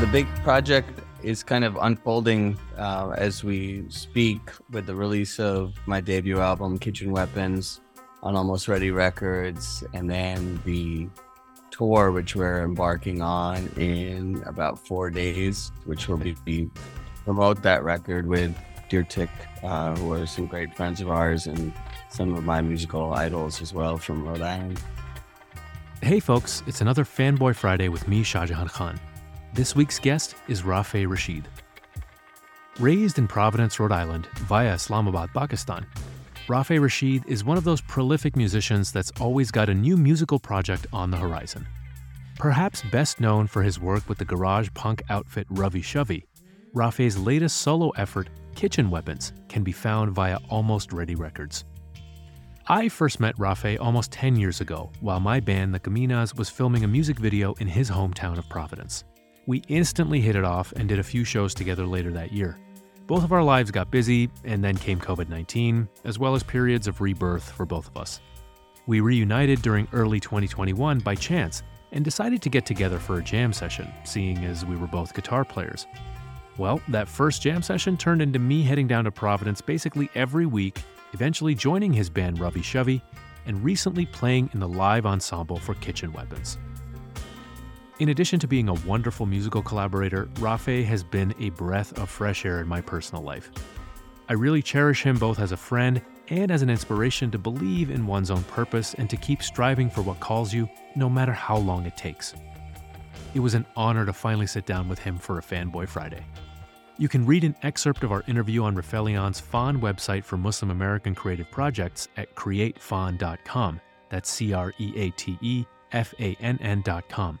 The big project is kind of unfolding uh, as we speak with the release of my debut album, Kitchen Weapons, on Almost Ready Records, and then the tour, which we're embarking on in about four days, which will be promote that record with Deer Tick, uh, who are some great friends of ours and some of my musical idols as well from Rhode Island. Hey folks, it's another Fannboy Friday with me, Shahjehan Khan. This week's guest is Rafay Rashid. Raised in Providence, Rhode Island, via Islamabad, Pakistan, Rafay Rashid is one of those prolific musicians that's always got a new musical project on the horizon. Perhaps best known for his work with the garage punk outfit Ravi Shavi, Rafay's latest solo effort, Kitchen Weapons, can be found via Almost Ready Records. I first met Rafay almost 10 years ago while my band, the Kominas, was filming a music video in his hometown of Providence. We instantly hit it off and did a few shows together later that year. Both of our lives got busy, and then came COVID 19, as well as periods of rebirth for both of us. We reunited during early 2021 by chance and decided to get together for a jam session, seeing as we were both guitar players. Well, that first jam session turned into me heading down to Providence basically every week, eventually joining his band Ravi Shavi, and recently playing in the live ensemble for Kitchen Weapons. In addition to being a wonderful musical collaborator, Rafay has been a breath of fresh air in my personal life. I really cherish him both as a friend and as an inspiration to believe in one's own purpose and to keep striving for what calls you, no matter how long it takes. It was an honor to finally sit down with him for a Fannboy Friday. You can read an excerpt of our interview on Rifelion's FANN website for Muslim American creative projects at createfann.com. That's C R E A T E F A N N.com.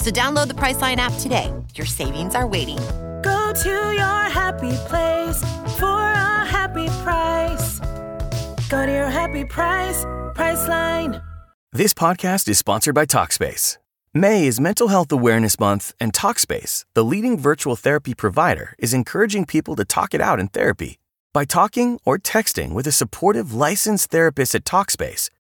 So, download the Priceline app today. Your savings are waiting. Go to your happy place for a happy price. Go to your happy price, Priceline. This podcast is sponsored by Talkspace. May is Mental Health Awareness Month, and Talkspace, the leading virtual therapy provider, is encouraging people to talk it out in therapy. By talking or texting with a supportive licensed therapist at Talkspace,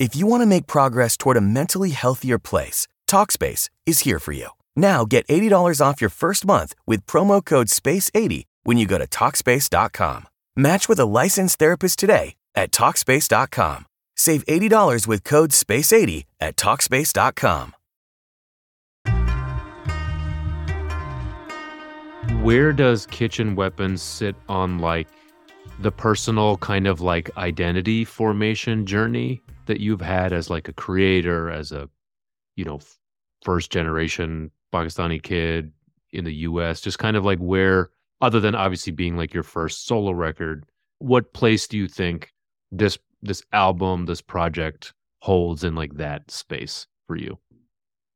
If you want to make progress toward a mentally healthier place, Talkspace is here for you. Now get $80 off your first month with promo code SPACE80 when you go to Talkspace.com. Match with a licensed therapist today at Talkspace.com. Save $80 with code SPACE80 at Talkspace.com. Where does Kitchen Weapons sit on like the personal kind of like identity formation journey that you've had as like a creator, as a you know first generation Pakistani kid, in the US? Just kind of like where, other than obviously being like your first solo record, what place do you think this this album, this project holds in like that space for you?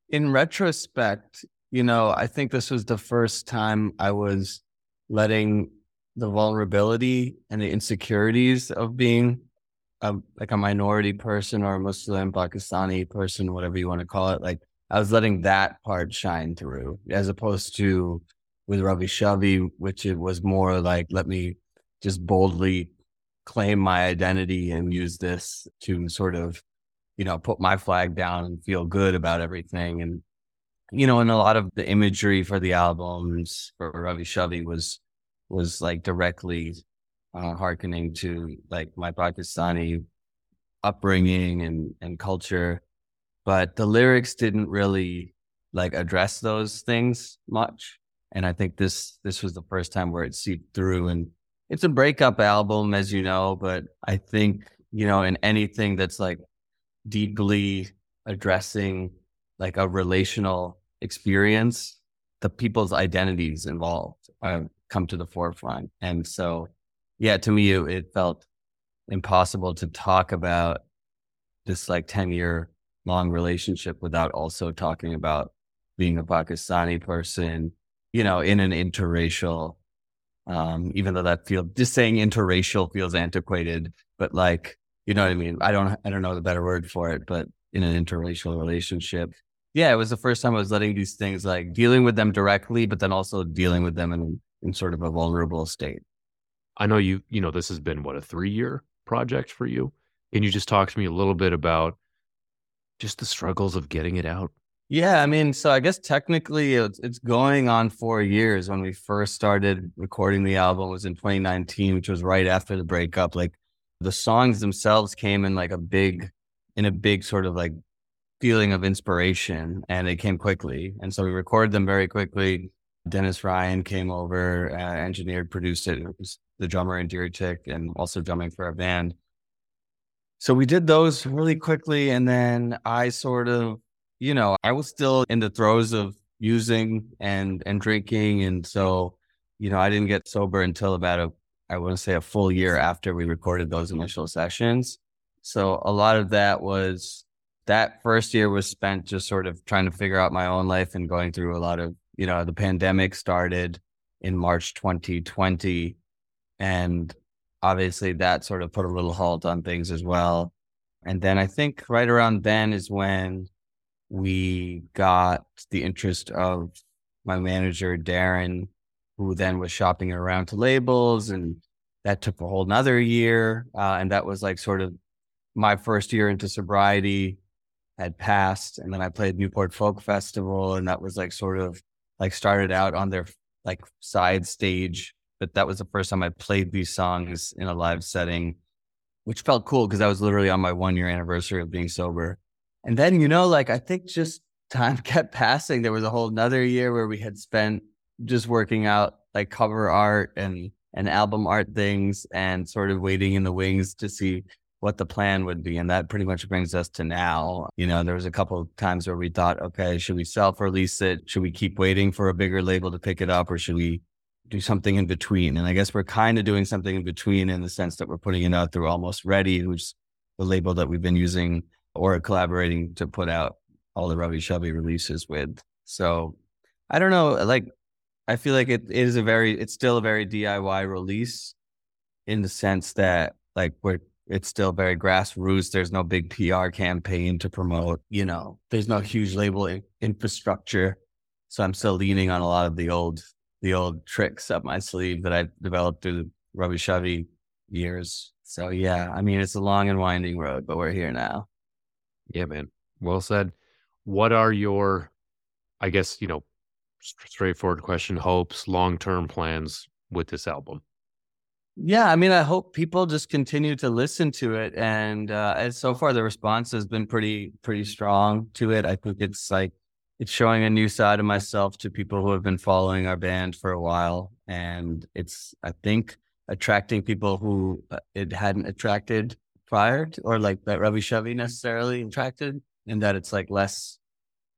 In retrospect, you know, I think this was the first time I was letting the vulnerability and the insecurities of being a, like a minority person or a Muslim Pakistani person, whatever you want to call it. Like I was letting that part shine through, as opposed to with Ravi Shavi, which it was more like let me just boldly claim my identity and use this to sort of, you know, put my flag down and feel good about everything. And you know, and a lot of the imagery for the albums for Ravi Shavi was was like directly uh, hearkening to like my Pakistani upbringing and and culture, but the lyrics didn't really like address those things much. And I think this this was the first time where it seeped through. And it's a breakup album, as you know, but I think you know in anything that's like deeply addressing like a relational experience, the people's identities involved uh, come to the forefront. And so yeah, to me, it, it felt impossible to talk about this like 10 year long relationship without also talking about being a Pakistani person, you know, in an interracial, um, even though that feels just saying interracial feels antiquated, but like, you know what I mean? I don't, I don't know the better word for it, but in an interracial relationship. Yeah, it was the first time I was letting these things like dealing with them directly, but then also dealing with them in, in sort of a vulnerable state. I know you, you know, this has been what a three year project for you. Can you just talk to me a little bit about just the struggles of getting it out? Yeah, I mean, so I guess technically it's, it's going on four years. When we first started recording the album was in 2019, which was right after the breakup. Like the songs themselves came in like a big, in a big sort of like feeling of inspiration, and it came quickly. And so we recorded them very quickly. Dennis Ryan came over, uh, engineered, produced it. It was the drummer in Deer Tick and also drumming for our band. So we did those really quickly. And then I sort of, you know, I was still in the throes of using and and drinking. And so, you know, I didn't get sober until about a I want to say a full year after we recorded those initial sessions. So a lot of that was that first year was spent just sort of trying to figure out my own life and going through a lot of, you know, the pandemic started in March 2020 and obviously that sort of put a little halt on things as well. And then I think right around then is when we got the interest of my manager, Darren, who then was shopping around to labels. And that took a whole nother year. Uh, and that was like sort of my first year into sobriety had passed. And then I played Newport Folk Festival. And that was like sort of like started out on their like side stage but that was the first time I played these songs in a live setting, which felt cool because I was literally on my one year anniversary of being sober. And then, you know, like I think just time kept passing. There was a whole another year where we had spent just working out like cover art and and album art things and sort of waiting in the wings to see what the plan would be. And that pretty much brings us to now. You know, there was a couple of times where we thought, okay, should we self release it? Should we keep waiting for a bigger label to pick it up or should we do something in between. And I guess we're kind of doing something in between in the sense that we're putting it out through Almost Ready, who's the label that we've been using or collaborating to put out all the Ravi Shavi releases with. So I don't know, like I feel like it, it is a very it's still a very DIY release in the sense that like we're it's still very grassroots. There's no big PR campaign to promote, you know, there's no huge label infrastructure. So I'm still leaning on a lot of the old the old tricks up my sleeve that I developed through the Ravi Shavi years. So yeah, I mean it's a long and winding road, but we're here now. Yeah, man. Well said. What are your, I guess you know, straightforward question: hopes, long term plans with this album? Yeah, I mean, I hope people just continue to listen to it, and uh, so far the response has been pretty pretty strong to it. I think it's like it's showing a new side of myself to people who have been following our band for a while and it's i think attracting people who uh, it hadn't attracted prior to, or like that ravi shavi necessarily attracted and that it's like less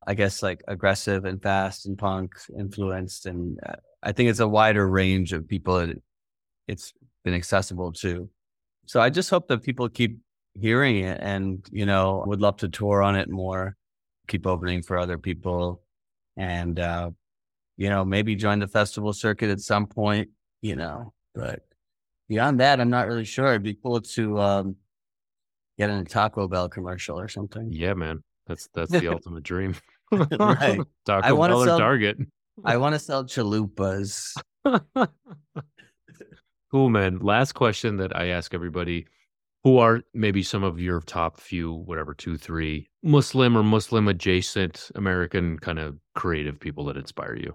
I guess like aggressive and fast and punk influenced, and uh, I think it's a wider range of people it's been accessible to. So I just hope that people keep hearing it, and you know, would love to tour on it more, keep opening for other people, and uh, you know, maybe join the festival circuit at some point. You know, but beyond that, I'm not really sure. It'd be cool to um, get in a Taco Bell commercial or something. Yeah, man. That's that's the ultimate dream. right. Taco Bell or Target. I want to sell chalupas. cool, man. Last question that I ask everybody who are maybe some of your top few, whatever, two, three Muslim or Muslim adjacent American kind of creative people that inspire you?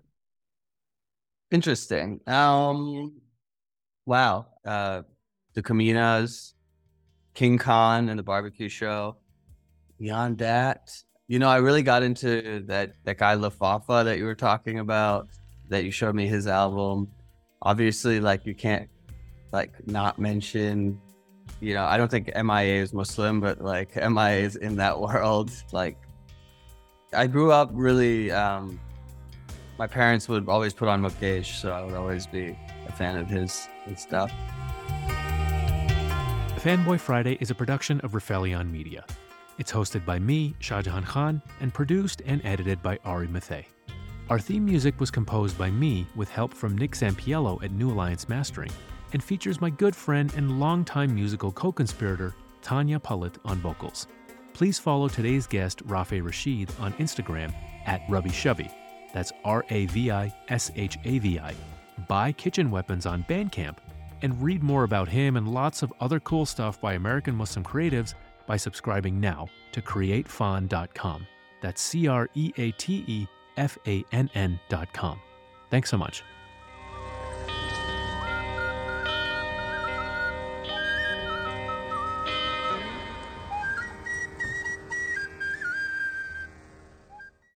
Interesting. Um, wow. Uh, the Kominas, King Khan and the barbecue show. Beyond that, you know, I really got into that that guy Lafafa that you were talking about. That you showed me his album. Obviously, like you can't like not mention. You know, I don't think MIA is Muslim, but like MIA is in that world. Like, I grew up really. um my parents would always put on Mukesh, so I would always be a fan of his, his stuff. Fannboy Friday is a production of Rifelion Media. It's hosted by me, Shahjehan Khan, and produced and edited by Ari Mathey. Our theme music was composed by me with help from Nick sampiello at New Alliance Mastering and features my good friend and longtime musical co conspirator, Tanya Pullett, on vocals. Please follow today's guest, Rafay Rashid, on Instagram at Ravi Shavi. That's R A V I S H A V I. Buy kitchen weapons on Bandcamp and read more about him and lots of other cool stuff by American Muslim creatives by subscribing now to createfann.com. That's C R E A T E F A N N.com. Thanks so much.